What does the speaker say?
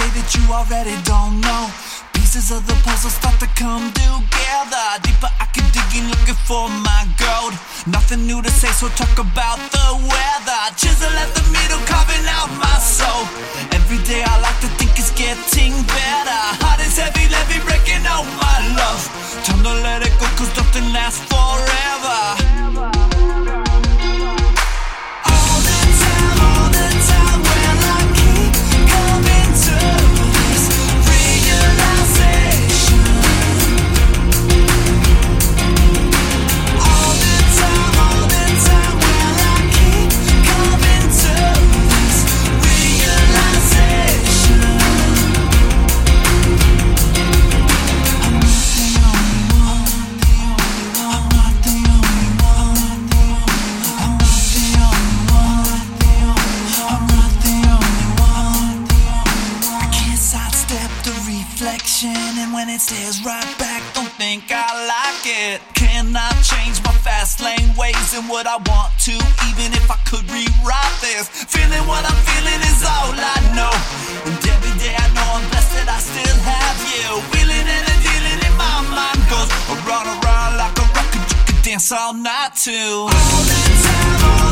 what you already don't know. Pieces of the puzzle start to come together. Deeper I keep digging, looking for my gold. Nothing new to say, so talk about the weather. Chisel at the middle, carving out my soul. Every day I like to think it's getting better. Heart is heavy, heavy, breaking out my love. Time to let reflection, and when it stares right back, don't think I like it. Cannot change my fast lane ways and what I want to, even if I could rewrite this. Feeling what I'm feeling is all I know. And every day I know I'm blessed that I still have you. Wheeling and a dealing in my mind goes around, around like a record you could dance all night to. All the time, all